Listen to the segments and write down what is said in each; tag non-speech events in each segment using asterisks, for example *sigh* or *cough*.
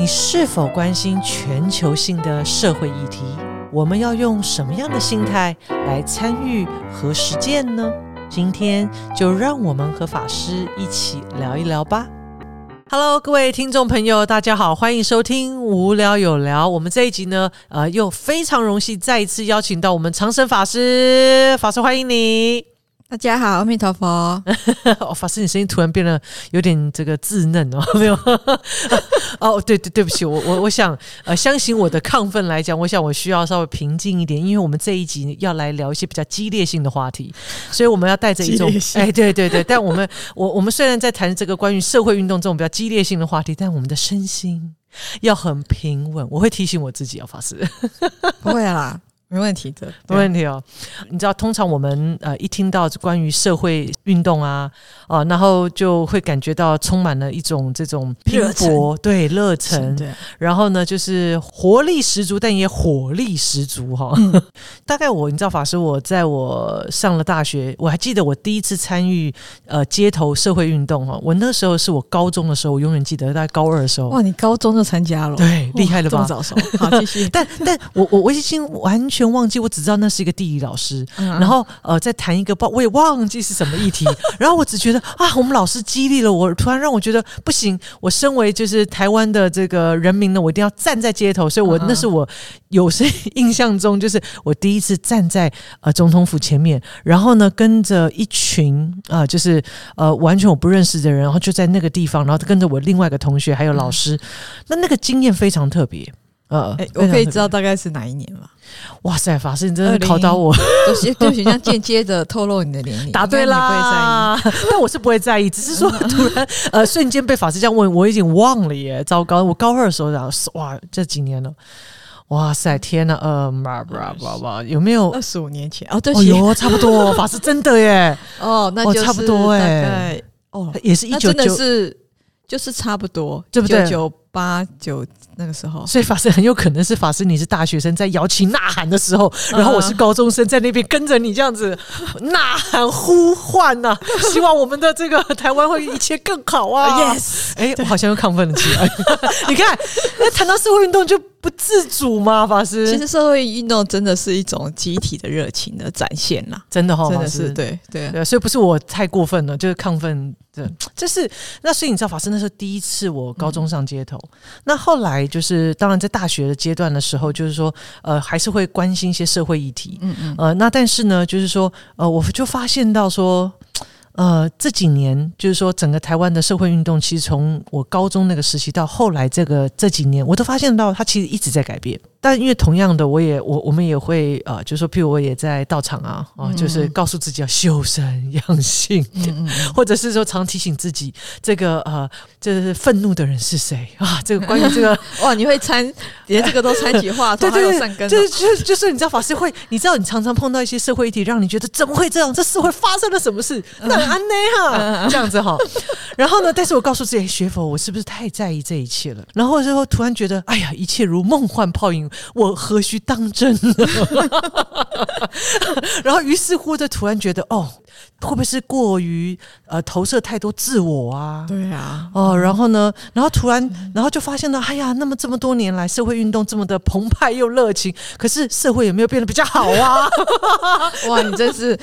你是否关心全球性的社会议题？我们要用什么样的心态来参与和实践呢？今天就让我们和法师一起聊一聊吧。Hello，各位听众朋友，大家好，欢迎收听无聊有聊。我们这一集呢，呃，又非常荣幸再一次邀请到我们长生法师，法师欢迎你。大家好，阿弥陀佛。*laughs* 哦，法师，你声音突然变得有点这个稚嫩哦，*laughs* 没有？*laughs* 哦，对对，对不起，我我我想呃，相信我的亢奋来讲，我想我需要稍微平静一点，因为我们这一集要来聊一些比较激烈性的话题，所以我们要带着一种哎，对对对，但我们我我们虽然在谈这个关于社会运动这种比较激烈性的话题，但我们的身心要很平稳。我会提醒我自己哦，法师，不会啦。没问题的，没问题哦。你知道，通常我们呃一听到关于社会运动啊，啊，然后就会感觉到充满了一种这种拼搏，对热忱，对。然后呢，就是活力十足，但也火力十足哈。*laughs* 大概我，你知道，法师，我在我上了大学，我还记得我第一次参与呃街头社会运动哈。我那时候是我高中的时候，我永远记得，大概高二的时候。哇，你高中就参加了，对，厉害了吧？早熟，好继续。*laughs* 但但我我我已经完全。全忘记，我只知道那是一个地理老师，然后呃，在谈一个报，我也忘记是什么议题，然后我只觉得啊，我们老师激励了我，突然让我觉得不行，我身为就是台湾的这个人民呢，我一定要站在街头，所以我那是我有生 *laughs* 印象中，就是我第一次站在呃总统府前面，然后呢跟着一群啊，就是呃完全我不认识的人，然后就在那个地方，然后跟着我另外一个同学还有老师，那那个经验非常特别。呃，我可以知道大概是哪一年吗？哇塞，法师，你真的考到我，就是就好像间接的透露你的年龄。答对啦，但我是不会在意，只是说突然呃瞬间被法师这样问，我已经忘了耶，糟糕！我高二的时候，然后哇，这几年了，哇塞，天呐，呃，嘛吧吧吧，有没有？二十五年前？哦，对，有差不多，*laughs* 法师真的耶，哦，那就差不多哎，哦，也是一九九，是就是差不多，对不对？九八九。那个时候，所以法师很有可能是法师，你是大学生在摇旗呐喊的时候，然后我是高中生在那边跟着你这样子呐喊呼唤呐，*laughs* 希望我们的这个台湾会一切更好啊！*laughs* Yes，哎，我好像又亢奋了起来。*laughs* 你看，那谈到社会运动就不自主吗？法师，其实社会运动真的是一种集体的热情的展现呐，真的哈，真的是对对。对，所以不是我太过分了，就是亢奋的，这是那所以你知道，法师那是第一次我高中上街头，那后来。就是当然，在大学的阶段的时候，就是说，呃，还是会关心一些社会议题，嗯嗯，呃，那但是呢，就是说，呃，我就发现到说，呃，这几年就是说，整个台湾的社会运动，其实从我高中那个时期到后来这个这几年，我都发现到它其实一直在改变。但因为同样的，我也我我们也会呃，就说譬如我也在道场啊，啊，就是告诉自己要修身养性，*laughs* 或者是说常提醒自己，这个呃，这是愤怒的人是谁啊？这个关于这个 *laughs* 哇，你会参 *laughs* 连这个都参起话，对对对，就是就是就是你知道法师会，你知道你常常碰到一些社会议题，让你觉得怎么会这样？这社会发生了什么事？那安内哈这样子哈。然后呢，但是我告诉自己，学佛，我是不是太在意这一切了？然后之后突然觉得，哎呀，一切如梦幻泡影。我何须当真？*laughs* 然后，于是乎，就突然觉得，哦。会不会是过于呃投射太多自我啊？对啊，哦，然后呢，然后突然，然后就发现了，哎呀，那么这么多年来，社会运动这么的澎湃又热情，可是社会有没有变得比较好啊？*laughs* 哇，你真是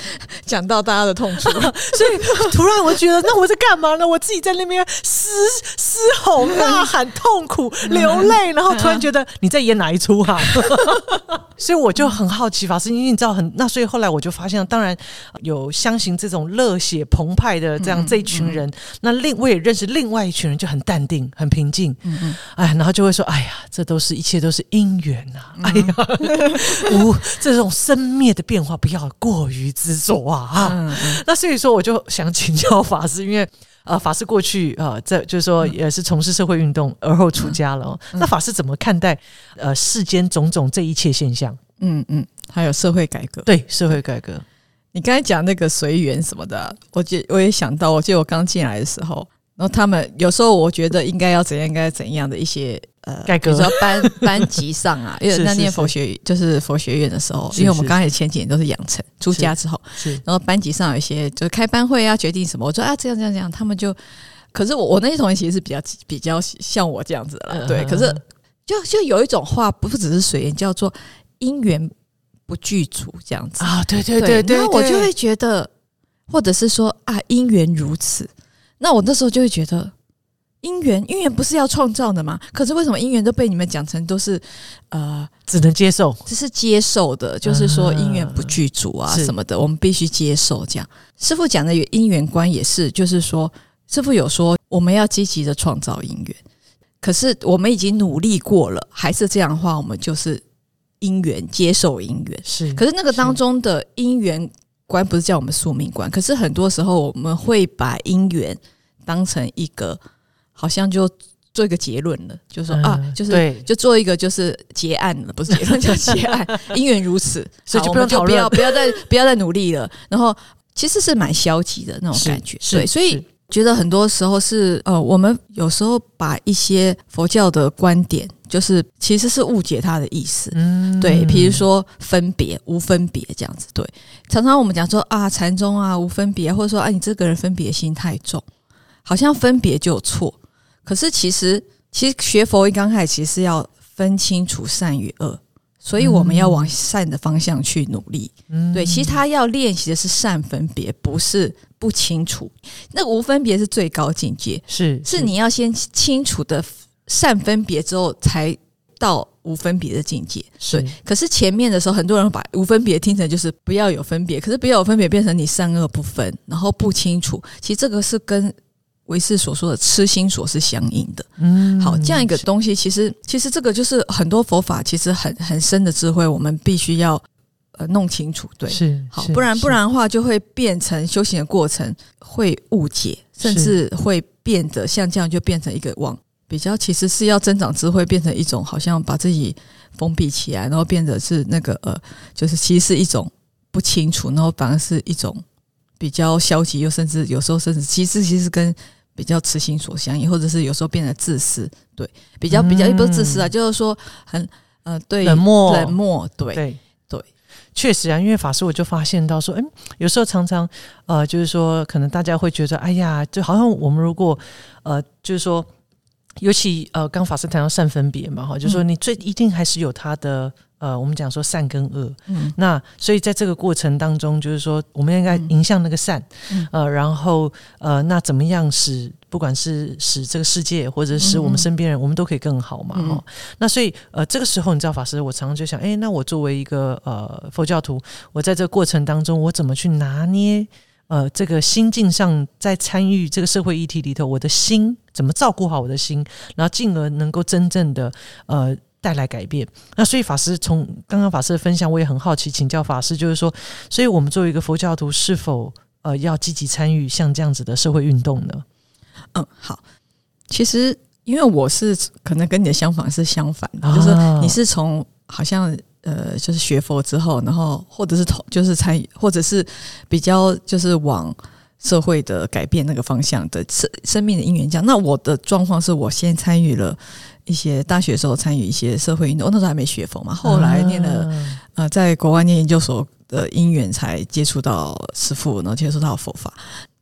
讲到大家的痛处，*laughs* 所以突然我觉得，那我在干嘛呢？我自己在那边嘶嘶吼、呐喊、痛苦、流泪，然后突然觉得你在演哪一出啊？*laughs* 所以我就很好奇，法师，因为你知道很那，所以后来我就发现，当然有相信这。这种热血澎湃的这样这一群人，那另我也认识另外一群人，就很淡定、很平静。嗯嗯，哎，然后就会说：“哎呀，这都是一切都是因缘呐！哎呀，*laughs* 无这种生灭的变化，不要过于执着啊！啊，那所以说，我就想请教法师，因为呃，法师过去啊，在就是说也是从事社会运动，而后出家了。那法师怎么看待呃世间种种这一切现象？嗯嗯，还有社会改革，对社会改革。你刚才讲那个随缘什么的，我记我也想到，我记得我刚进来的时候，然后他们有时候我觉得应该要怎样，应该怎样的一些呃改革，比如说班 *laughs* 班级上啊，*laughs* 因为那念佛学就是佛学院的时候，因为我们刚开始前几年都是养成出家之后，然后班级上有一些就是开班会啊决定什么，我说啊这样这样这样，他们就。可是我我那些同学其实是比较比较像我这样子的啦，对。嗯可是就就有一种话，不只是随缘，叫做因缘不具足这样子。啊，对对对对，对那我就会觉得，或者是说啊，因缘如此。那我那时候就会觉得，因缘因缘不是要创造的吗？可是为什么因缘都被你们讲成都是呃，只能接受，只是接受的，就是说因缘不具足啊什么的，我们必须接受这样。师傅讲的因缘观也是，就是说师傅有说我们要积极的创造因缘，可是我们已经努力过了，还是这样的话，我们就是因缘接受因缘。是，可是那个当中的因缘观不是叫我们宿命观，可是很多时候我们会把因缘当成一个好像就做一个结论了，就说、嗯啊，就是对就做一个就是结案了，不是结论叫结案，*laughs* 因缘如此，所以就不不用讨论要不要再不要再努力了。然后其实是蛮消极的那种感觉，是对，所以是觉得很多时候是呃，我们有时候把一些佛教的观点，就是其实是误解它的意思。嗯对，比如说分别、无分别这样子。对，常常我们讲说啊，禅宗啊，无分别，或者说啊，你这个人分别心太重，好像分别就有错。可是其实，其实学佛一刚开始其实是要分清楚善与恶，所以我们要往善的方向去努力。嗯对，其实他要练习的是善分别，不是不清楚。那个无分别是最高境界，是是你要先清楚的善分别之后，才到无分别的境界。是对，可是前面的时候，很多人把无分别听成就是不要有分别，可是不要有分别变成你善恶不分，然后不清楚。其实这个是跟唯识所说的痴心所是相应的。嗯好，这样一个东西，其实其实这个就是很多佛法其实很很深的智慧，我们必须要呃弄清楚。对，是好，不然不然的话，就会变成修行的过程会误解，甚至会变得像这样，就变成一个往比较其实是要增长智慧，变成一种好像把自己封闭起来，然后变得是那个呃，就是其实是一种不清楚，然后反而是一种比较消极，又甚至有时候甚至其实其实跟比较痴心所相应，或者是有时候变得自私，对，比较比较、嗯。不是自私啊，就是说很呃对冷漠。冷漠，对对。对，确实啊，因为法师我就发现到说，嗯，有时候常常呃，就是说，可能大家会觉得，哎呀，就好像我们如果呃，就是说，尤其呃，刚法师谈到善分别嘛，哈，就是说你最一定还是有他的呃，我们讲说善跟恶，嗯。那所以在这个过程当中，就是说我们应该迎向那个善，嗯。呃，然后呃，那怎么样使不管是使这个世界或者使我们身边人，我们都可以更好嘛，哈、嗯那所以呃，这个时候你知道，法师，我常常就想，哎，那我作为一个呃佛教徒，我在这个过程当中，我怎么去拿捏？呃，这个心境上，在参与这个社会议题里头，我的心怎么照顾好我的心，然后进而能够真正的呃带来改变。那所以法师从刚刚法师的分享，我也很好奇，请教法师，就是说，所以我们作为一个佛教徒，是否呃要积极参与像这样子的社会运动呢？嗯，好。其实因为我是可能跟你的相反是相反的，啊就是你是从好像呃，就是学佛之后，然后或者是同就是参与，或者是比较就是往社会的改变那个方向的生生命的因缘这样。那我的状况是我先参与了一些大学的时候参与一些社会运动，那时候还没学佛嘛，后来念了、啊呃，在国外念研究所的因缘才接触到师父，然后接触到佛法。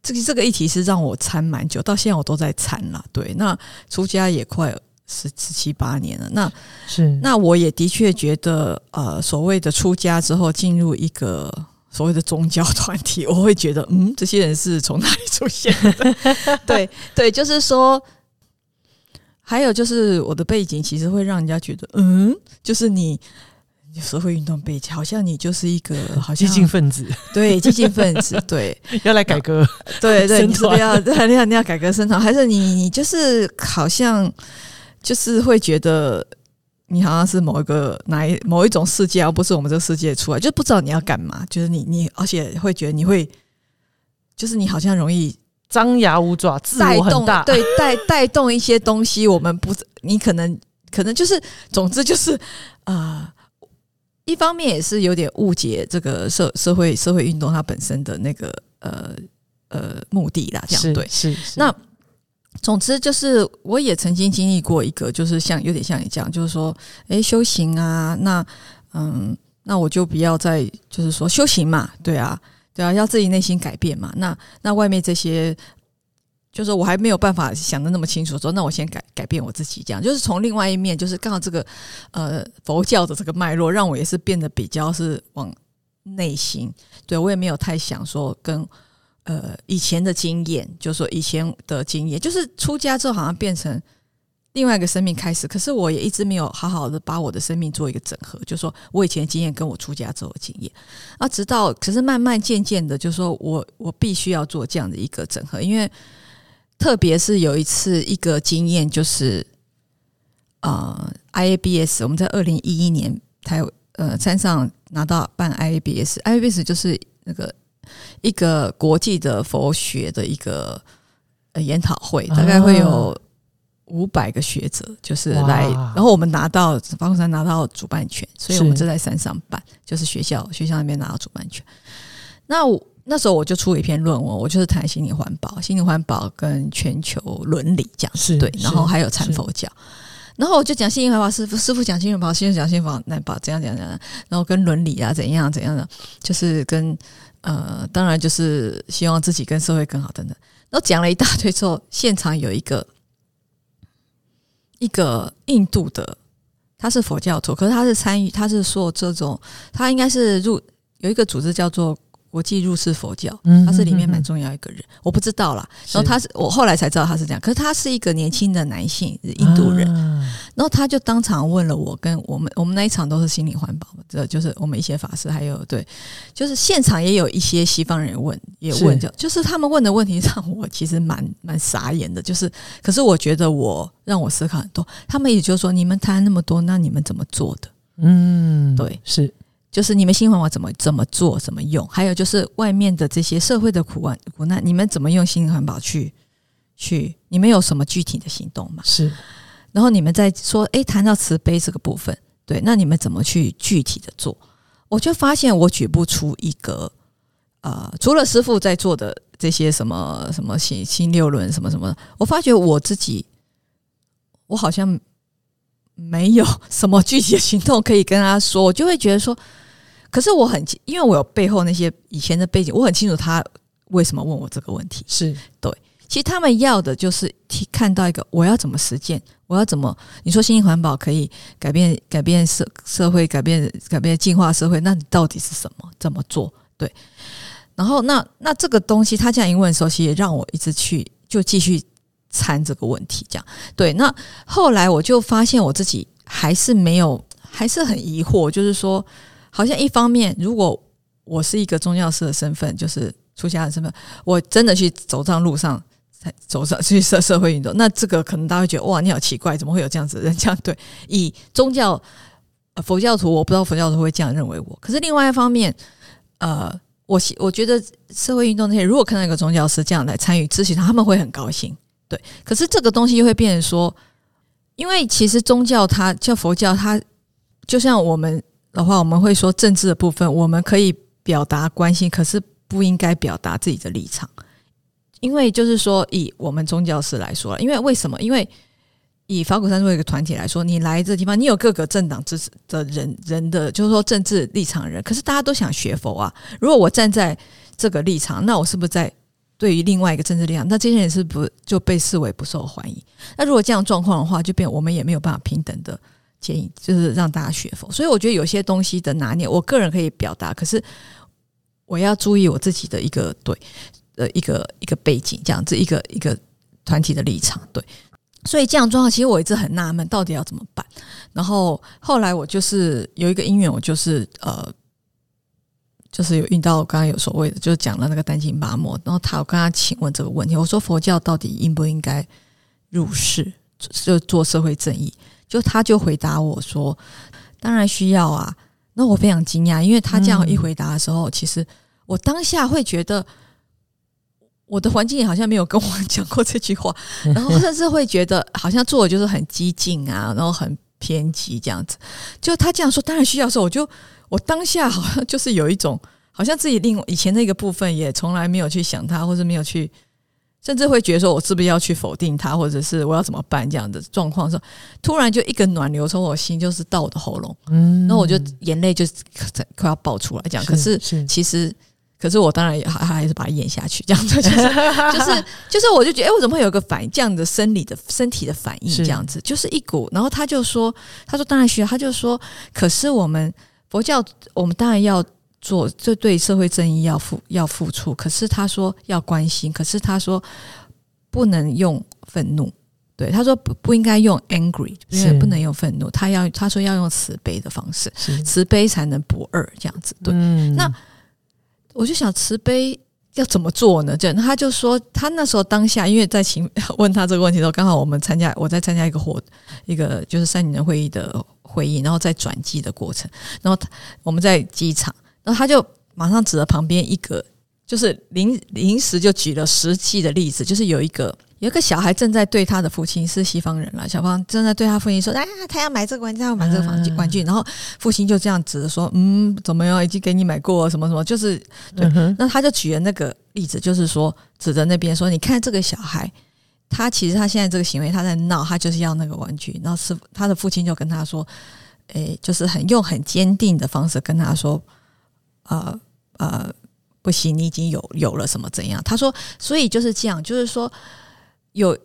这个这个议题是让我参蛮久，到现在我都在参了。对，那出家也快十十七八年了。那是那我也的确觉得，呃，所谓的出家之后进入一个所谓的宗教团体，我会觉得，嗯，这些人是从哪里出现的？*laughs* 对对，就是说，还有就是我的背景，其实会让人家觉得，嗯，就是你。你社会运动背景，好像你就是一个 *laughs* 好像激进分子。对激进分子，*laughs* 对。要来改革，*laughs* 对对，生你是不要对你要你要改革生产，还是你你就是好像就是会觉得你好像是某一个哪一某一种世界，而不是我们这个世界出来，就不知道你要干嘛，就是你你而且会觉得你会，就是你好像容易张牙舞爪，自我很大，对带 *laughs* 带动一些东西，我们不你可能可能就是总之就是啊。呃一方面也是有点误解这个社社会社会运动它本身的那个呃呃目的啦，这样对。是是那总之就是，我也曾经经历过一个，就是像有点像你这样，就是说，诶，修行啊，那嗯，那我就不要再就是说修行嘛，对啊，对啊，要自己内心改变嘛。那那外面这些就是我还没有办法想的那么清楚，说那我先改改变我自己，这样就是从另外一面，就是刚好这个呃佛教的这个脉络，让我也是变得比较是往内心，对我也没有太想说跟呃以前的经验，就是说以前的经验，就是出家之后好像变成另外一个生命开始，可是我也一直没有好好的把我的生命做一个整合，就是说我以前的经验跟我出家之后的经验，啊，直到可是慢慢渐渐的，就是说我我必须要做这样的一个整合，因为。特别是有一次一个经验，就是呃，IABS，我们在二零一一年台呃山上拿到办 IABS，IABS 就是那个一个国际的佛学的一个呃研讨会，大概会有五百个学者就是来，然后我们拿到方山拿到主办权，所以我们就在山上办，就是学校学校那边拿到主办权。那我。那时候我就出了一篇论文，我就是谈心理环保、心理环保跟全球伦理这样子，对，然后还有禅佛教，然后我就讲心灵环保，师傅师傅讲心灵环保，师傅讲心理环保，怎样怎样怎样，然后跟伦理啊怎样怎样的，就是跟呃，当然就是希望自己跟社会更好等等，然后讲了一大堆之后，现场有一个一个印度的，他是佛教徒，可是他是参与，他是说这种，他应该是入有一个组织叫做。国际入世佛教，他是里面蛮重要一个人，我不知道啦。然后他是我后来才知道他是这样，可是他是一个年轻的男性，印度人。然后他就当场问了我，跟我们我们那一场都是心理环保，这就是我们一些法师，还有对，就是现场也有一些西方人问，也问就就是他们问的问题让我其实蛮蛮傻眼的，就是可是我觉得我让我思考很多。他们也就说，你们谈那么多，那你们怎么做的？嗯，对，是。就是你们新环保怎么怎么做怎么用，还有就是外面的这些社会的苦难苦难，你们怎么用新环保去去？你们有什么具体的行动吗？是。然后你们在说，诶，谈到慈悲这个部分，对，那你们怎么去具体的做？我就发现我举不出一个，呃，除了师傅在做的这些什么什么新新六轮什么什么，我发觉我自己，我好像没有 *laughs* 什么具体的行动可以跟他说，我就会觉得说。可是我很，因为我有背后那些以前的背景，我很清楚他为什么问我这个问题。是对，其实他们要的就是看到一个我要怎么实践，我要怎么你说新型环保可以改变改变社社会，改变改变进化社会，那你到底是什么？怎么做？对。然后那那这个东西，他这样一问的时候，其实让我一直去就继续参这个问题。这样对。那后来我就发现我自己还是没有，还是很疑惑，就是说。好像一方面，如果我是一个宗教师的身份，就是出家的身份，我真的去走上路上，走上 *laughs* 去社社会运动，那这个可能大家会觉得哇，你好奇怪，怎么会有这样子的人？这样 *laughs* 对，以宗教佛教徒，我不知道佛教徒会这样认为我。可是另外一方面，呃，我我觉得社会运动那些，如果看到一个宗教师这样来参与咨询，他们会很高兴。对，可是这个东西又会变成说，因为其实宗教它叫佛教，它就像我们。的话，我们会说政治的部分，我们可以表达关心，可是不应该表达自己的立场，因为就是说，以我们宗教师来说，因为为什么？因为以法鼓山作为一个团体来说，你来这地方，你有各个政党支持的人人的，就是说政治立场人，可是大家都想学佛啊。如果我站在这个立场，那我是不是在对于另外一个政治力量？那这些人是不就被视为不受欢迎？那如果这样状况的话，就变我们也没有办法平等的。建议就是让大家学否，所以我觉得有些东西的拿捏，我个人可以表达，可是我要注意我自己的一个对呃一个一个背景，这样子一个一个团体的立场，对。所以这样状况，其实我一直很纳闷，到底要怎么办？然后后来我就是有一个因缘，我就是呃，就是有遇到刚刚有所谓的，就是讲了那个单亲八莫，然后他我跟他请问这个问题，我说佛教到底应不应该入世，就做社会正义？就他就回答我说：“当然需要啊。”那我非常惊讶，因为他这样一回答的时候，其实我当下会觉得我的环境好像没有跟我讲过这句话，然后甚至会觉得好像做的就是很激进啊，然后很偏激这样子。就他这样说，当然需要的时候，我就我当下好像就是有一种好像自己另以前那个部分也从来没有去想他，或者没有去。甚至会觉得说，我是不是要去否定他，或者是我要怎么办这样的状况时候，突然就一个暖流从我心就是到我的喉咙，嗯，那我就眼泪就快要爆出来，这样。可是其实可是我当然也还还是把它咽下去，这样子就是就是就是，我就觉得，哎，我怎么会有个反应？这样的生理的身体的反应，这样子就是一股。然后他就说，他说当然需要，他就说，可是我们佛教，我们当然要做，这对社会正义要付要付出。可是他说要关心，可是他说不能用愤怒。对，他说不不应该用 angry，因为不能用愤怒，他要他说要用慈悲的方式，慈悲才能不二这样子。对，那。我就想慈悲要怎么做呢？这他就说他那时候当下，因为在请 *laughs* 问他这个问题的时候，刚好我们参加我在参加一个活一个就是三年的会议的会议，然后在转机的过程，然后他我们在机场，然后他就马上指着旁边一个，就是临临时就举了实际的例子，就是有一个。有一个小孩正在对他的父亲是西方人了，小方正在对他父亲说：“啊，他要买这个玩具，他要买这个玩具。”玩具，然后父亲就这样指着说：“嗯，怎么样？已经给你买过什么什么？”就是对，那他就举了那个例子，就是说指着那边说：“你看这个小孩，他其实他现在这个行为，他在闹，他就是要那个玩具。”然后是他的父亲就跟他说：“诶，就是很用很坚定的方式跟他说，呃呃，不行，你已经有有了什么怎样？”他说：“所以就是这样，就是说。”有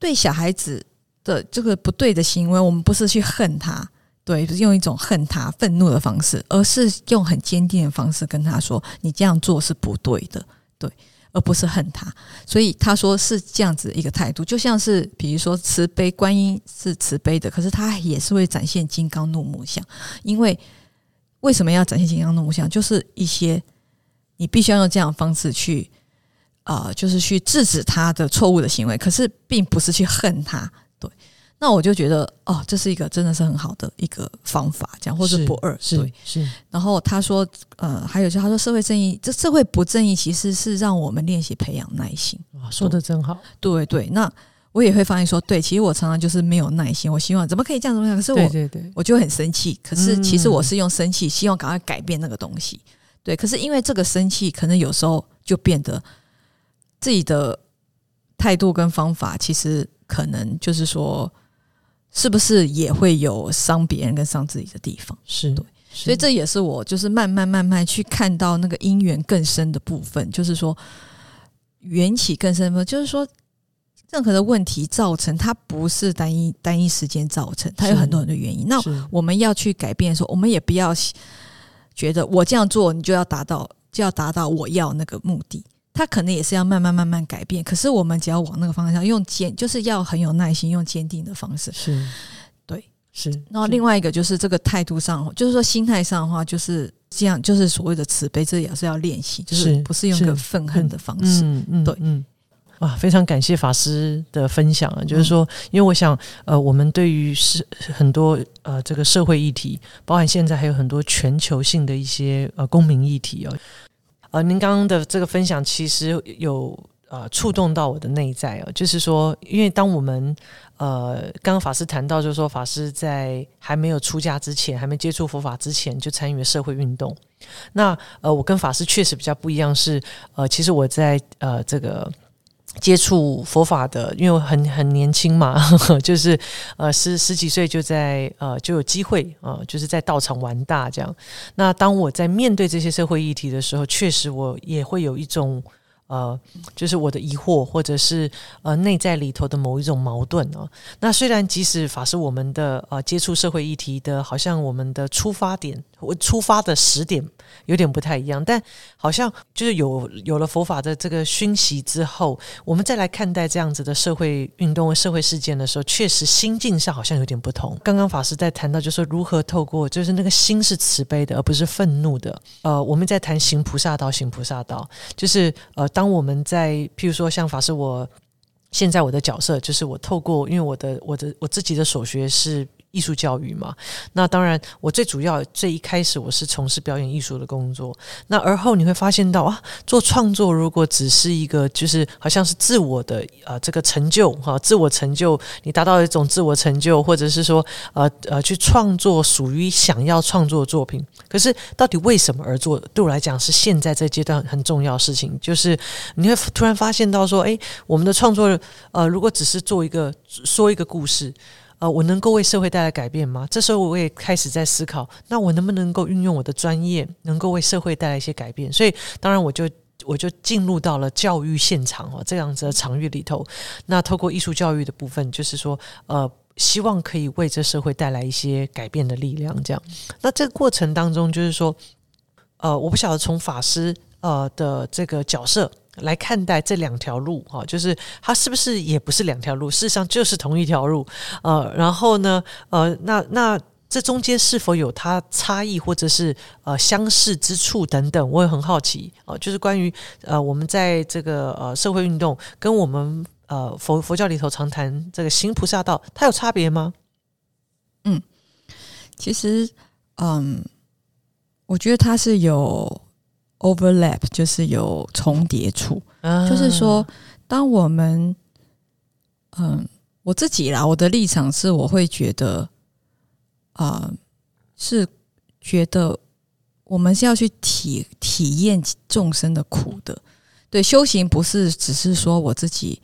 对小孩子的这个不对的行为，我们不是去恨他，对，用一种恨他、愤怒的方式，而是用很坚定的方式跟他说：“你这样做是不对的。”对，而不是恨他。所以他说是这样子一个态度，就像是比如说慈悲观音是慈悲的，可是他也是会展现金刚怒目相。因为为什么要展现金刚怒目相？就是一些你必须要用这样的方式去。啊，就是去制止他的错误的行为，可是并不是去恨他。对，那我就觉得哦，这是一个真的是很好的一个方法，这样或者不二对是。然后他说，呃，还有就他说，社会正义，这社会不正义其实是让我们练习培养耐心。哇，说的真好。对对，那我也会发现说，对，其实我常常就是没有耐心。我希望怎么可以这样怎么样？可是我对对，我就很生气。可是其实我是用生气，希望赶快改变那个东西。对，可是因为这个生气，可能有时候就变得。自己的态度跟方法，其实可能就是说，是不是也会有伤别人跟伤自己的地方？是对，所以这也是我就是慢慢慢慢去看到那个因缘更深的部分，就是说缘起更深，就是说任何的问题造成它不是单一单一时间造成，它有很多很多原因。那我们要去改变的时候，我们也不要觉得我这样做，你就要达到就要达到我要那个目的。他可能也是要慢慢慢慢改变，可是我们只要往那个方向用坚，就是要很有耐心，用坚定的方式。是，对，是。然后另外一个就是这个态度上，就是说心态上的话，就是这样，就是所谓的慈悲，这也是要练习，就是不是用个愤恨的方式。嗯嗯，对，嗯。哇，非常感谢法师的分享啊！就是说，因为我想，呃，我们对于是很多呃这个社会议题，包含现在还有很多全球性的一些呃公民议题哦。呃，您刚刚的这个分享其实有呃触动到我的内在哦，就是说，因为当我们呃刚刚法师谈到，就是说法师在还没有出家之前，还没接触佛法之前，就参与了社会运动。那呃，我跟法师确实比较不一样，是呃，其实我在呃这个。接触佛法的，因为很很年轻嘛，呵 *laughs* 呵就是呃十十几岁就在呃就有机会啊，就是在道场玩大这样。那当我在面对这些社会议题的时候，确实我也会有一种。呃，就是我的疑惑，或者是呃内在里头的某一种矛盾哦。那虽然即使法师我们的呃接触社会议题的，好像我们的出发点，我出发的时点有点不太一样，但好像就是有有了佛法的这个熏习之后，我们再来看待这样子的社会运动、社会事件的时候，确实心境上好像有点不同。刚刚法师在谈到，就是如何透过，就是那个心是慈悲的，而不是愤怒的。呃，我们在谈行菩萨道，行菩萨道，就是呃。当我们在，譬如说像法师，我现在我的角色就是我透过，因为我的我的我自己的所学是。艺术教育嘛，那当然，我最主要最一开始我是从事表演艺术的工作。那而后你会发现到啊，做创作如果只是一个，就是好像是自我的呃这个成就哈，自我成就，你达到一种自我成就，或者是说呃呃去创作属于想要创作的作品。可是到底为什么而做？对我来讲是现在这阶段很重要的事情，就是你会突然发现到说，哎，我们的创作呃，如果只是做一个说一个故事。呃，我能够为社会带来改变吗？这时候我也开始在思考，那我能不能够运用我的专业，能够为社会带来一些改变？所以，当然我就我就进入到了教育现场哦，这样子的场域里头。那透过艺术教育的部分，就是说，呃，希望可以为这社会带来一些改变的力量。这样，那这个过程当中，就是说，呃，我不晓得从法师呃的这个角色。来看待这两条路哈，就是它是不是也不是两条路，事实上就是同一条路。呃，然后呢，呃，那那这中间是否有它差异或者是呃相似之处等等，我也很好奇哦。就是关于呃我们在这个呃社会运动跟我们呃佛佛教里头常谈这个行菩萨道，它有差别吗？嗯，其实嗯，我觉得它是有。Overlap 就是有重叠处，就是说，当我们，嗯，我自己啦，我的立场是，我会觉得，啊，是觉得我们是要去体体验众生的苦的。对，修行不是只是说我自己，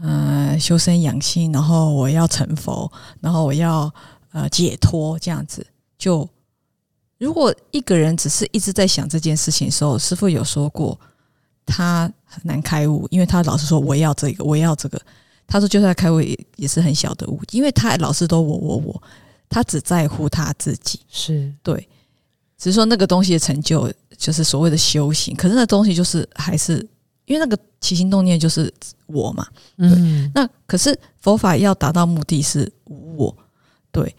嗯，修身养性，然后我要成佛，然后我要呃解脱，这样子就。如果一个人只是一直在想这件事情的时候，师傅有说过，他很难开悟，因为他老是说我要这个，我要这个。他说就算开悟也也是很小的悟，因为他老是都我我我，他只在乎他自己，是对。只是说那个东西的成就就是所谓的修行，可是那东西就是还是因为那个起心动念就是我嘛，嗯。那可是佛法要达到目的是无我，对。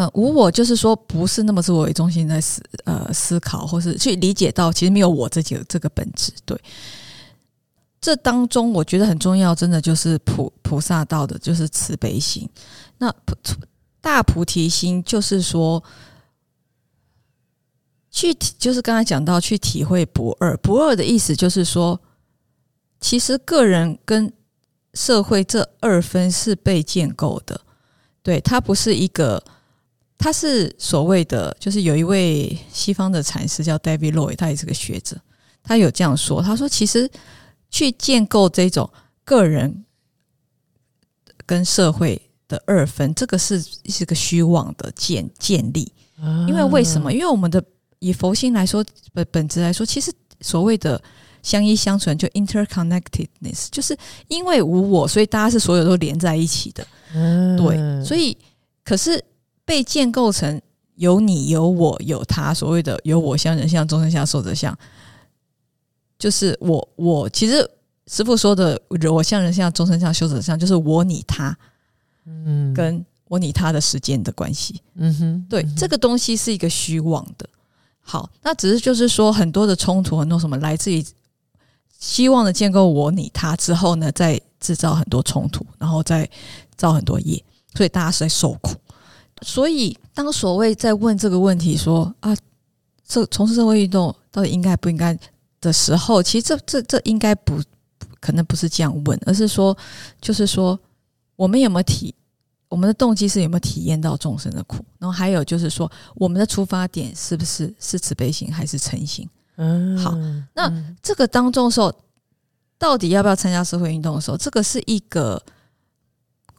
呃，无我就是说，不是那么自我为中心在思呃思考，或是去理解到，其实没有我这几个这个本质。对，这当中我觉得很重要，真的就是菩菩萨道的，就是慈悲心。那菩大菩提心就是说，去体就是刚才讲到去体会不二，不二的意思就是说，其实个人跟社会这二分是被建构的，对，它不是一个。他是所谓的，就是有一位西方的禅师叫 David Lloyd，他也是个学者，他有这样说，他说其实去建构这种个人跟社会的二分，这个是是个虚妄的建建立，因为为什么？因为我们的以佛心来说，本本质来说，其实所谓的相依相存，就 interconnectedness，就是因为无我，所以大家是所有都连在一起的，对，所以可是。被建构成有你有我有他，所谓的有我相人相众生相寿者相，就是我我其实师傅说的我相人相众生相修者相，就是我你他，嗯，跟我你他的时间的关系，嗯哼，对，这个东西是一个虚妄的。好，那只是就是说很多的冲突，很多什么来自于希望的建构我你他之后呢，再制造很多冲突，然后再造很多业，所以大家是在受苦。所以，当所谓在问这个问题说啊，这从事社会运动到底应该不应该的时候，其实这这这应该不可能不是这样问，而是说，就是说，我们有没有体，我们的动机是有没有体验到众生的苦，然后还有就是说，我们的出发点是不是是慈悲心还是诚心？嗯，好，那这个当中的时候，到底要不要参加社会运动的时候，这个是一个。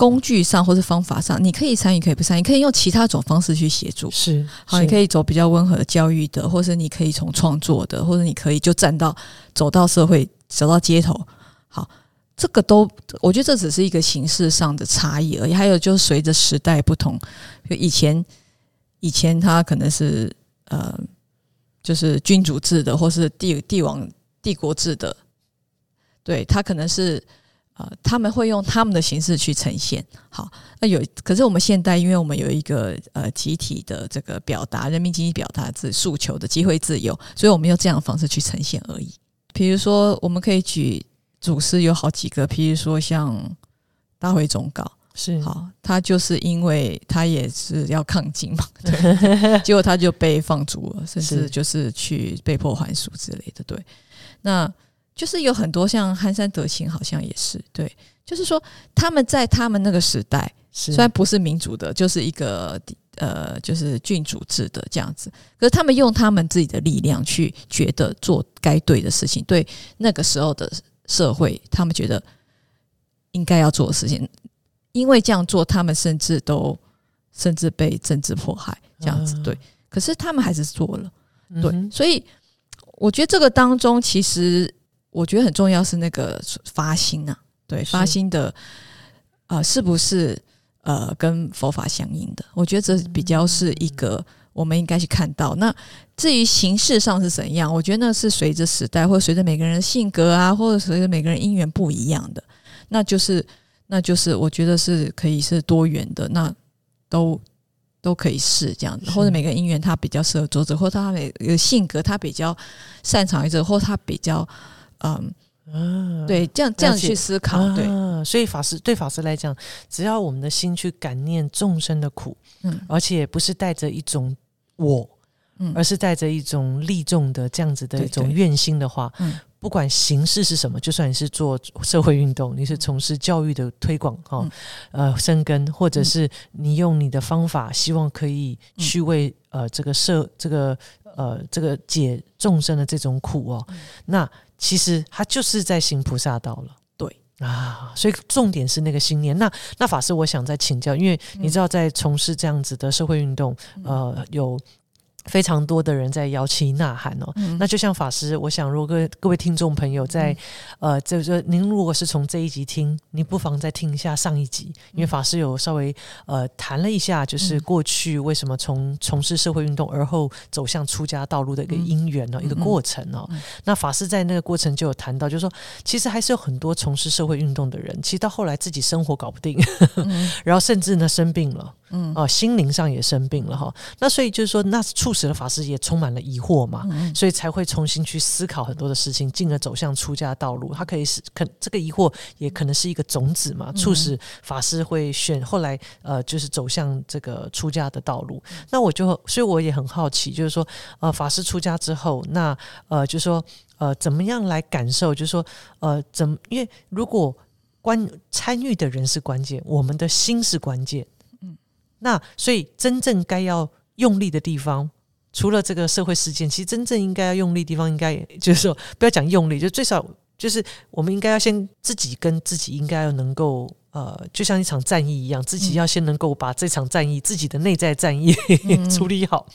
工具上或是方法上，你可以参与，可以不参与，可以用其他种方式去协助。是好，你可以走比较温和的教育的，或者你可以从创作的，或者你可以就站到走到社会，走到街头。好，这个都我觉得这只是一个形式上的差异而已。还有就是随着时代不同，就以前以前他可能是呃，就是君主制的，或是帝帝王帝国制的，对他可能是。呃，他们会用他们的形式去呈现。好，那有，可是我们现代，因为我们有一个呃集体的这个表达，人民经济表达自诉求的机会自由，所以我们用这样的方式去呈现而已。比如说，我们可以举祖师有好几个，譬如说像大会总稿，是好，他就是因为他也是要抗金嘛，*laughs* 对，结果他就被放逐了，甚至就是去被迫还俗之类的。对，那。就是有很多像憨山德清，好像也是对，就是说他们在他们那个时代，虽然不是民主的，就是一个呃，就是郡主制的这样子，可是他们用他们自己的力量去觉得做该对的事情，对那个时候的社会，他们觉得应该要做的事情，因为这样做，他们甚至都甚至被政治迫害，这样子啊对。可是他们还是做了，对，嗯所以我觉得这个当中，其实我觉得很重要是那个发心啊，对，发心的呃，是不是呃跟佛法相应的？我觉得这比较是一个我们应该去看到。那至于形式上是怎样，我觉得那是随着时代，或者随着每个人的性格啊，或者随着每个人因缘不一样的，那就是那就是我觉得是可以是多元的，那都。都可以试这样子，或者每个姻缘他比较适合做这，或者他每个性格他比较擅长于这，或他比较嗯，啊对，这样这样去思考，对，啊，所以法师对法师来讲，只要我们的心去感念众生的苦，嗯。而且不是带着一种我，嗯。而是带着一种利众的这样子的一种愿心的话，嗯。不管形式是什么，就算你是做社会运动，你是从事教育的推广哈、嗯。呃生根，或者是你用你的方法，希望可以嗯。去为、呃这个社这个呃这个解众生的这种苦哦，嗯。那其实他就是在行菩萨道了。对啊，所以重点是那个信念。那那法师，我想再请教，因为你知道，在从事这样子的社会运动，嗯呃，有非常多的人在摇旗呐喊哦。嗯。那就像法师，我想，如果各位各位听众朋友在、呃，这这您如果是从这一集听，您不妨再听一下上一集，因为法师有稍微呃谈了一下，就是嗯。过去为什么从从事社会运动而后走向出家道路的一个嗯因缘呢、一个过程哦。嗯。那法师在那个过程就有谈到，就是说，其实还是有很多从事社会运动的人，其实到后来自己生活搞不定，嗯。*laughs* 然后甚至呢生病了。嗯哦，心灵上也生病了哈。那所以就是说，那促使了法师也充满了疑惑嘛，嗯所以才会重新去思考很多的事情，进而走向出家道路。他可以是可这个疑惑也可能是一个种子嘛，促使法师会选后来呃，就是走向这个出家的道路。那我就所以我也很好奇，就是说呃，法师出家之后，那呃，就说呃，怎么样来感受？就是说呃，怎么因为如果关参与的人是关键，我们的心是关键。那所以真正该要用力的地方，除了这个社会事件，其实真正应该要用力的地方，应该就是说不要讲用力，就最少就是我们应该要先自己跟自己应该要能够呃，就像一场战役一样，自己要先能够把这场战役自己的内在战役嗯 *laughs* 处理好。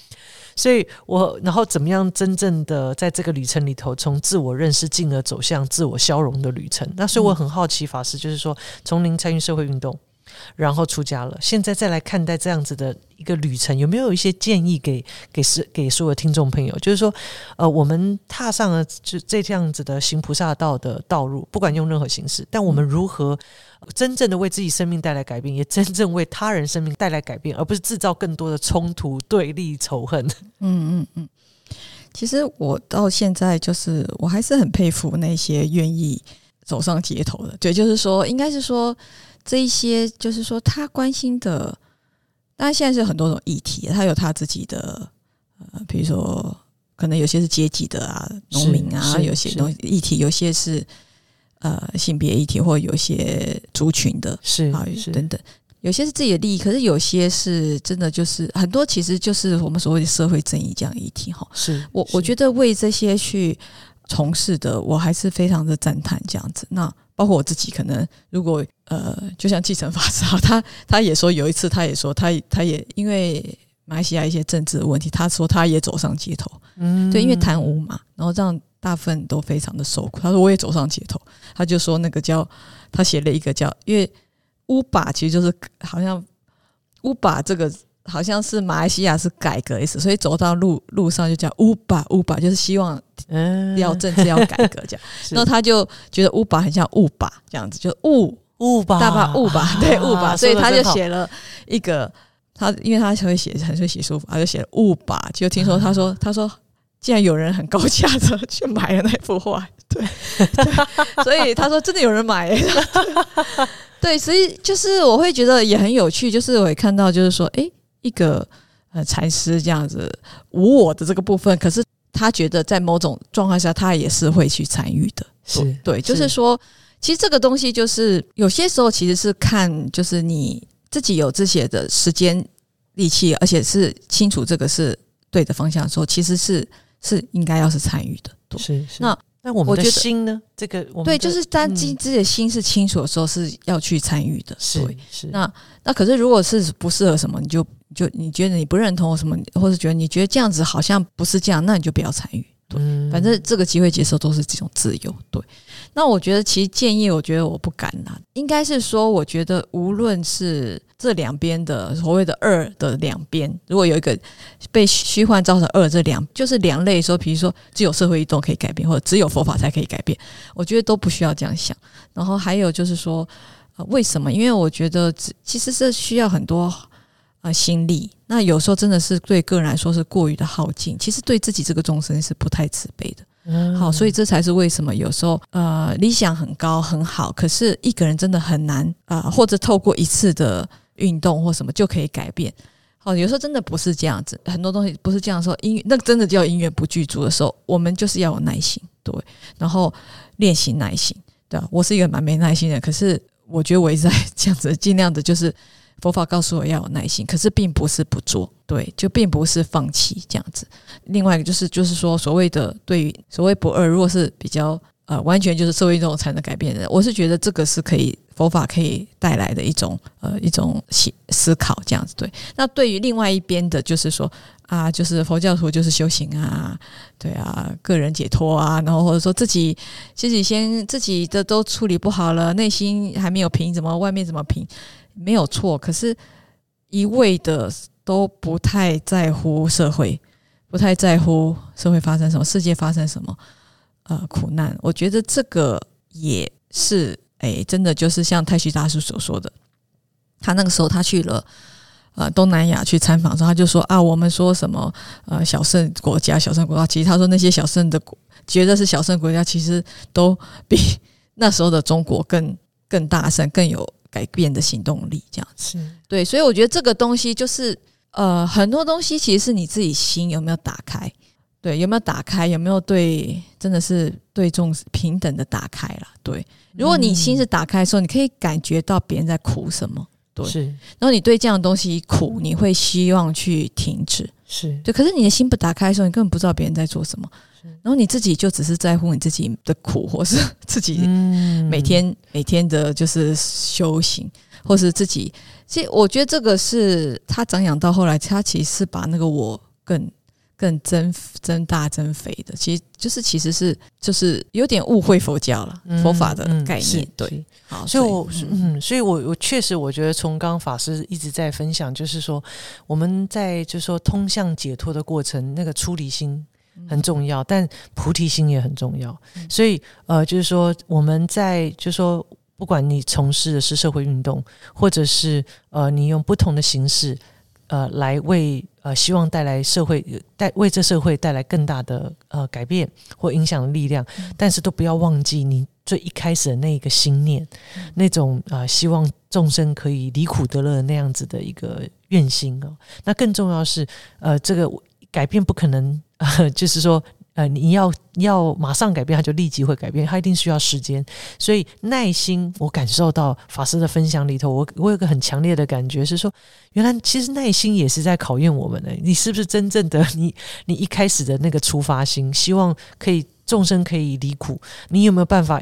所以我然后怎么样真正的在这个旅程里头，从自我认识进而走向自我消融的旅程。那所以我很好奇，法师就是说，从零参与社会运动。然后出家了，现在再来看待这样子的一个旅程，有没有一些建议给给是给所有听众朋友？就是说，呃，我们踏上了就这样子的行菩萨道的道路，不管用任何形式，但我们如何真正的为自己生命带来改变，也真正为他人生命带来改变，而不是制造更多的冲突、对立、仇恨。嗯嗯嗯。其实我到现在就是我还是很佩服那些愿意走上街头的，对，就是说，应该是说这一些，就是说他关心的，当然现在是很多种议题，他有他自己的，呃，比如说可能有些是阶级的啊，农民啊，有些东西议题，有些是呃性别议题，或有些族群的，是啊是等等。有些是自己的利益，可是有些是真的，就是很多其实就是我们所谓的社会正义这样议题哈。是，我我觉得为这些去从事的，我还是非常的赞叹这样子。那包括我自己，可能如果呃，就像继承法师啊，他他也说有一次，他也说他他也因为马来西亚一些政治的问题，他说他也走上街头，嗯对，因为贪污嘛，然后让大部分都非常的受苦。他说我也走上街头，他就说那个叫他写了一个叫，因为乌把其实就是好像乌把这个好像是马来西亚是改革意思，所以走到路路上就叫乌巴乌巴，就是希望嗯要政治要改革这样。是然后他就觉得乌巴很像雾巴这样子，就雾雾吧，大把误把，对雾巴，啊所以他就。写了一个他，因为他很会写，很会写书法，他就写了误把。就听说他说他说。竟然有人很高价的去买了那幅画，对，*laughs* 对所以他说真的有人买、欸，*laughs* 对，所以就是我会觉得也很有趣，就是我也看到就是说，诶，一个呃禅师这样子无我的这个部分，可是他觉得在某种状况下，他也是会去参与的，是对，就是说，其实这个东西就是有些时候其实是看，就是你自己有这些的时间力气，而且是清楚这个是对的方向的时候，其实是是应该要是参与的。对是是。那那我们的心呢？这个我们对，就是当嗯自自己的心是清楚的时候，是要去参与的。是是那那可是如果是不适合什么，你就就你觉得你不认同什么，或者觉得你觉得这样子好像不是这样，那你就不要参与。对，嗯反正这个机会接受都是这种自由。对，那我觉得其实建议，我觉得我不敢啦，应该是说，我觉得无论是这两边的所谓的二的两边，如果有一个被虚幻造成二这两，就是两类说，比如说只有社会运动可以改变，或者只有佛法才可以改变，我觉得都不需要这样想。然后还有就是说，呃，为什么？因为我觉得只其实是需要很多呃心力，那有时候真的是对个人来说是过于的耗尽，其实对自己这个众生是不太慈悲的。嗯好，所以这才是为什么有时候呃理想很高很好，可是一个人真的很难啊、呃或者透过一次的运动或什么就可以改变。好，有时候真的不是这样子，很多东西不是这样说。音乐那真的叫音乐不具足的时候，我们就是要有耐心，对，然后练习耐心，对，我是一个蛮没耐心的，可是我觉得我一直在这样子，尽量的就是佛法告诉我要有耐心，可是并不是不做，对，就并不是放弃这样子。另外一个就是就是说，所谓的对于所谓不二，如果是比较呃完全就是社会运动才能改变的，我是觉得这个是可以佛法可以带来的一种呃一种思思考这样子。对，那对于另外一边的，就是说啊，就是佛教徒就是修行啊，对啊，个人解脱啊，然后或者说自己自己先自己的都处理不好了，内心还没有平，怎么外面怎么平？没有错，可是一味的都不太在乎社会，不太在乎社会发生什么，世界发生什么，呃，苦难。我觉得这个也是，哎，真的就是像太虚大叔所说的，他那个时候他去了。呃，东南亚去参访的时候，他就说啊，我们说什么呃小胜国家、小胜国家，其实他说那些小胜的国，觉得是小胜国家，其实都比 *laughs* 那时候的中国更更大胜，更有改变的行动力，这样子对，所以我觉得这个东西就是呃，很多东西其实是你自己心有没有打开，对，有没有打开，有没有对，真的是对众平等的打开了。对，如果你心是打开的时候，你可以感觉到别人在苦什么，对是。然后你对这样的东西苦，你会希望去停止，是。对。可是你的心不打开的时候，你根本不知道别人在做什么，然后你自己就只是在乎你自己的苦，或是自己嗯每天每天的就是修行，或是自己，其实我觉得这个是他长养到后来，他其实是把那个我更更增增大增肥的，其实就是其实是就是有点误会佛教了，嗯佛法的概念，对，好，所以我，嗯嗯，所以我我确实我觉得从刚刚法师一直在分享，就是说我们在就是说通向解脱的过程，那个出离心很重要，但菩提心也很重要。所以呃，就是说我们在就是说，不管你从事的是社会运动，或者是呃你用不同的形式呃来为呃希望带来社会带为这社会带来更大的呃改变或影响的力量，但是都不要忘记你最一开始的那一个心念，那种呃希望众生可以离苦得乐那样子的一个愿心哦。那更重要是呃这个改变不可能呃 *laughs* 就是说。呃，你要要马上改变，它就立即会改变，它一定需要时间。所以耐心，我感受到法师的分享里头，我我有个很强烈的感觉是说，原来其实耐心也是在考验我们的。你是不是真正的你？你一开始的那个出发心，希望可以众生可以离苦，你有没有办法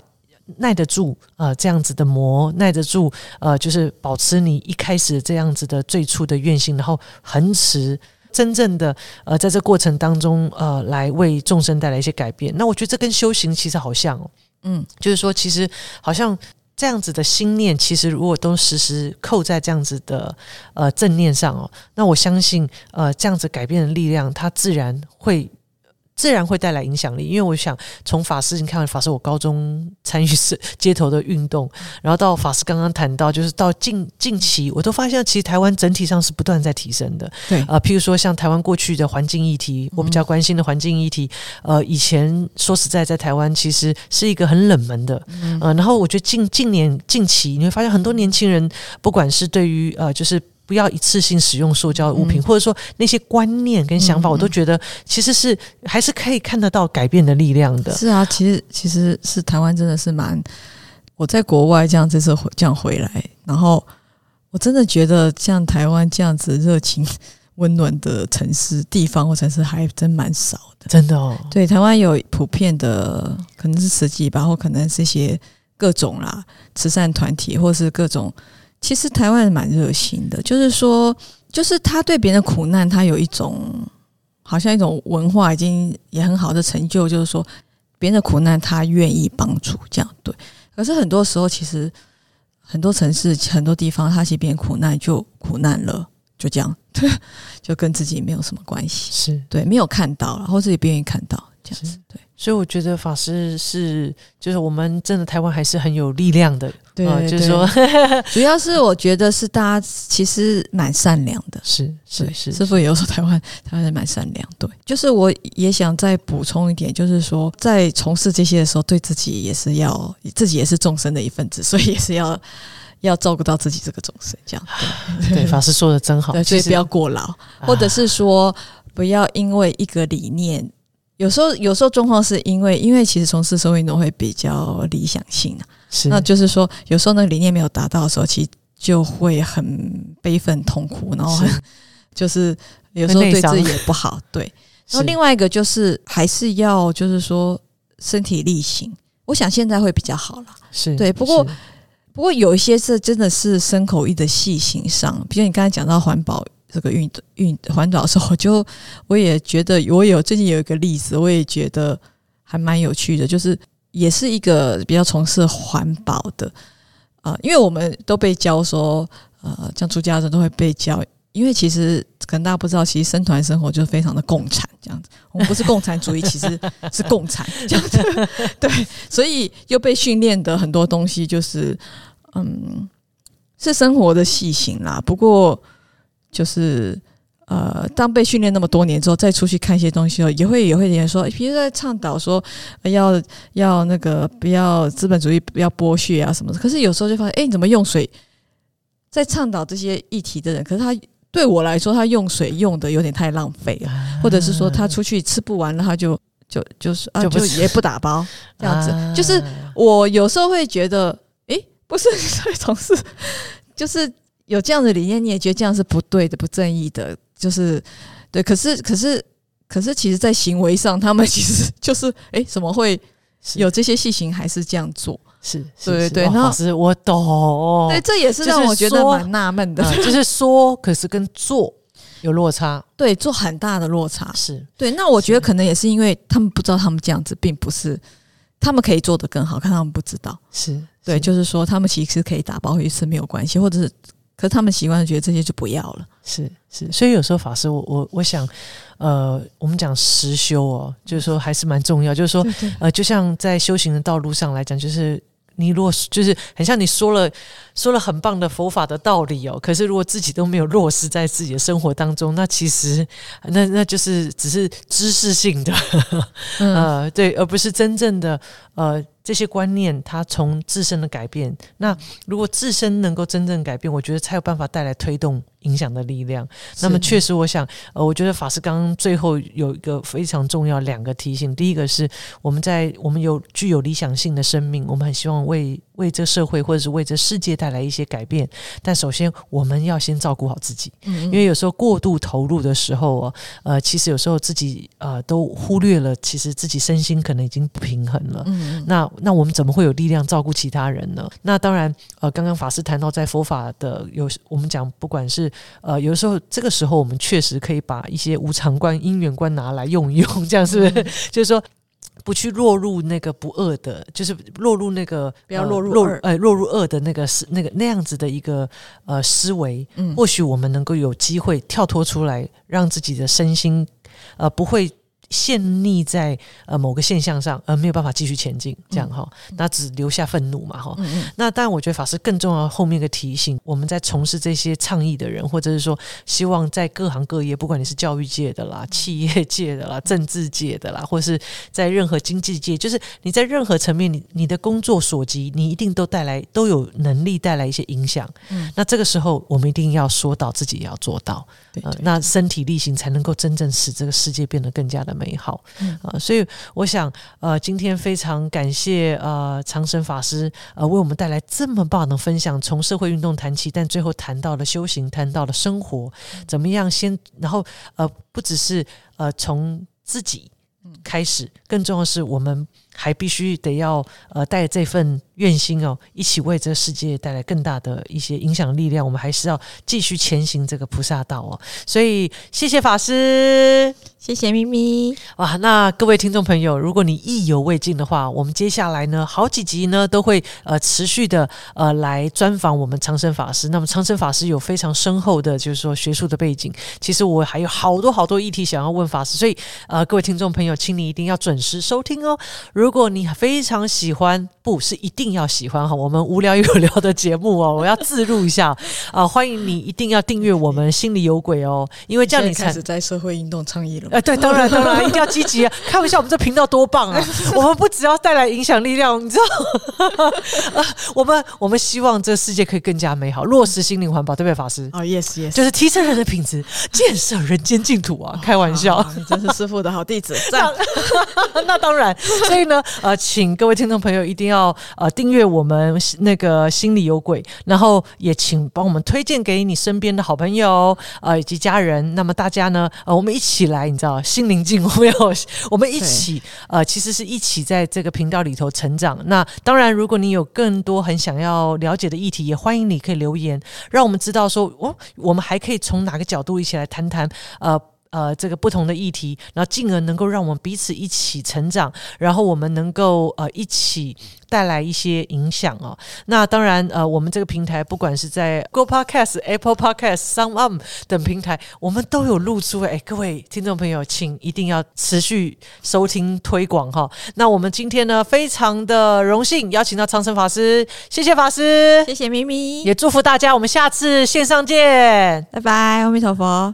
耐得住呃这样子的磨，耐得住呃就是保持你一开始这样子的最初的愿心，然后恒持。真正的呃，在这过程当中，呃，来为众生带来一些改变。那我觉得这跟修行其实好像哦，嗯，就是说，其实好像这样子的心念，其实如果都时时扣在这样子的呃正念上哦，那我相信呃这样子改变的力量，它自然会。自然会带来影响力，因为我想从法师，你看法师，我高中参与是街头的运动，然后到法师刚刚谈到，就是到近近期，我都发现其实台湾整体上是不断在提升的。对，呃，譬如说像台湾过去的环境议题，我比较关心的环境议题，呃，以前说实在在台湾其实是一个很冷门的，呃，然后我觉得近近年近期你会发现很多年轻人，不管是对于呃就是。不要一次性使用塑胶物品，或者说那些观念跟想法，我都觉得其实是还是可以看得到改变的力量的。是啊，其实其实是台湾真的是蛮，我在国外这样这次回这样回来，然后我真的觉得像台湾这样子热情，温暖的城市地方或城市还真蛮少的。真的哦，对，台湾有普遍的可能是慈济吧，或可能是一些各种啦慈善团体，或是各种。其实台湾蛮热心的，就是说，就是他对别人的苦难，他有一种好像一种文化，已经也很好的成就，就是说别人的苦难他愿意帮助，这样对。可是很多时候，其实很多城市、很多地方，他其实别人苦难就苦难了，就这样，对，*laughs* 就跟自己没有什么关系，是。对，没有看到，然后自己不愿意看到，这样子，对。所以我觉得法师是，就是我们真的台湾还是很有力量的，对，就是说，*laughs* 主要是我觉得是大家其实蛮善良的，是是是，师傅也有说台湾台湾人蛮善良，对，就是我也想再补充一点，就是说在从事这些的时候，对自己也是要自己也是众生的一份子，*laughs* 所以也是要要照顾到自己这个众生，这样 *laughs* 对。法师说的真好，所以不要过劳，或者是说不要因为一个理念。有时候，有时候状况是因为，因为其实从事社会运动会比较理想性啊，是，那就是说，有时候那个理念没有达到的时候，其实就会很悲愤痛苦，然后很 *laughs* 就是有时候对自己也不好，对。然后另外一个就是还是要就是说身体力行，我想现在会比较好了，是对。不过不过有一些是真的是身口意的细行上，比如你刚才讲到环保。这个运运环岛的时候，我就我也觉得，我有最近有一个例子，我也觉得还蛮有趣的，就是也是一个比较从事环保的啊，因为我们都被教说，呃，像出家人都会被教，因为其实可能大家不知道，其实生团生活就是非常的共产这样子，我们不是共产主义，其实是共产这样子，对，所以又被训练的很多东西就是，嗯，是生活的细行啦，不过。就是呃，当被训练那么多年之后，再出去看一些东西后，也会也会有人说，比如在倡导说要要那个不要资本主义，不要剥削啊什么的。可是有时候就发现，哎，你怎么用水？在倡导这些议题的人，可是他对我来说，他用水用的有点太浪费了，或者是说他出去吃不完了，他就就就是啊，就也不打包这样子。就是我有时候会觉得，哎，不是 *laughs* 在从事，就是。有这样的理念，你也觉得这样是不对的、不正义的，就是对。可是，可是，可是，其实，在行为上，他们其实就是，哎，怎么会有这些细行还是这样做？是，对对。老师，我懂。对，这也是让我觉得蛮纳闷的，就是说，*laughs* 可是跟做有落差，对，做很大的落差。是对。那我觉得可能也是因为他们不知道，他们这样子并不是他们可以做得更好，看他们不知道。是对，就是说，他们其实可以打包回去吃没有关系，或者是。可是他们习惯觉得这些就不要了，是是，所以有时候法师，我我我想，呃，我们讲实修哦，就是说还是蛮重要，就是说，呃，就像在修行的道路上来讲，就是你如果就是很像你说了说了很棒的佛法的道理哦，可是如果自己都没有落实在自己的生活当中，那其实那那就是只是知识性的，*laughs* 呃，对，而不是真正的呃。这些观念，它从自身的改变。那如果自身能够真正改变，我觉得才有办法带来推动。影响的力量。那么，确实，我想，呃，我觉得法师刚刚最后有一个非常重要两个提醒。第一个是，我们在我们有具有理想性的生命，我们很希望为为这社会或者是为这世界带来一些改变。但首先，我们要先照顾好自己，因为有时候过度投入的时候啊，呃，其实有时候自己呃都忽略了，其实自己身心可能已经不平衡了。嗯那那我们怎么会有力量照顾其他人呢？那当然，呃，刚刚法师谈到在佛法的有我们讲，不管是呃，有的时候，这个时候我们确实可以把一些无常观、因缘观拿来用一用，这样是不是？*laughs* 就是说，不去落入那个不恶的，就是落入那个不要落入落呃落入恶的那个思那个那样子的一个呃思维。嗯，或许我们能够有机会跳脱出来，让自己的身心呃不会。陷溺在呃某个现象上，而没有办法继续前进，这样哈，那只留下愤怒嘛哈。那当然，我觉得法师更重要后面一个提醒，我们在从事这些倡议的人，或者是说希望在各行各业，不管你是教育界的啦、企业界的啦、政治界的啦，或是在任何经济界，就是你在任何层面，你你的工作所及，你一定都带来都有能力带来一些影响。嗯，那这个时候我们一定要说到自己也要做到，呃，那身体力行才能够真正使这个世界变得更加的。的美好。啊，所以我想，呃，今天非常感谢呃长生法师呃为我们带来这么棒的分享，从社会运动谈起，但最后谈到了修行，谈到了生活，怎么样先，然后呃不只是呃从自己开始，更重要的是我们还必须得要呃带这份愿心哦，一起为这个世界带来更大的一些影响力量。我们还是要继续前行这个菩萨道哦。所以谢谢法师。谢谢咪咪。哇，那各位听众朋友，如果你意犹未尽的话，我们接下来呢，好几集呢都会呃持续的呃来专访我们长生法师。那么长生法师有非常深厚的，就是说学术的背景。其实我还有好多好多议题想要问法师，所以呃各位听众朋友，请你一定要准时收听哦。如如果你非常喜欢，不是一定要喜欢哈，我们无聊有聊的节目哦，我要自入一下 *laughs* 啊，欢迎你一定要订阅我们心里有鬼哦，因为这样你才开始在社会运动倡议了。哎，对，当然当然，*laughs* 一定要积极啊！开玩笑，我们这频道多棒啊！我们不只要带来影响力量，你知道，*laughs* 呃，我们我们希望这世界可以更加美好，落实心灵环保，对不对，法师？哦，yes yes，就是提升人的品质，建设人间净土啊！开玩笑，真是师傅的好弟子，赞。那当然，所以呢，呃，请各位听众朋友一定要呃订阅我们那个心里有鬼，然后也请帮我们推荐给你身边的好朋友呃以及家人。那么大家呢，呃，我们一起来，你知道，心灵境，我们有，*laughs* 我们一起呃，其实是一起在这个频道里头成长。那当然，如果你有更多很想要了解的议题，也欢迎你可以留言，让我们知道说，哦，我们还可以从哪个角度一起来谈谈呃。呃，这个不同的议题，然后进而能够让我们彼此一起成长，然后我们能够呃一起带来一些影响哦。那当然，呃，我们这个平台不管是在 Google Podcast、Apple Podcast、Some On 等平台，我们都有露出。哎，各位听众朋友，请一定要持续收听推广哈。那我们今天呢，非常的荣幸邀请到长生法师，谢谢法师，谢谢咪咪，也祝福大家，我们下次线上见。拜拜，阿弥陀佛。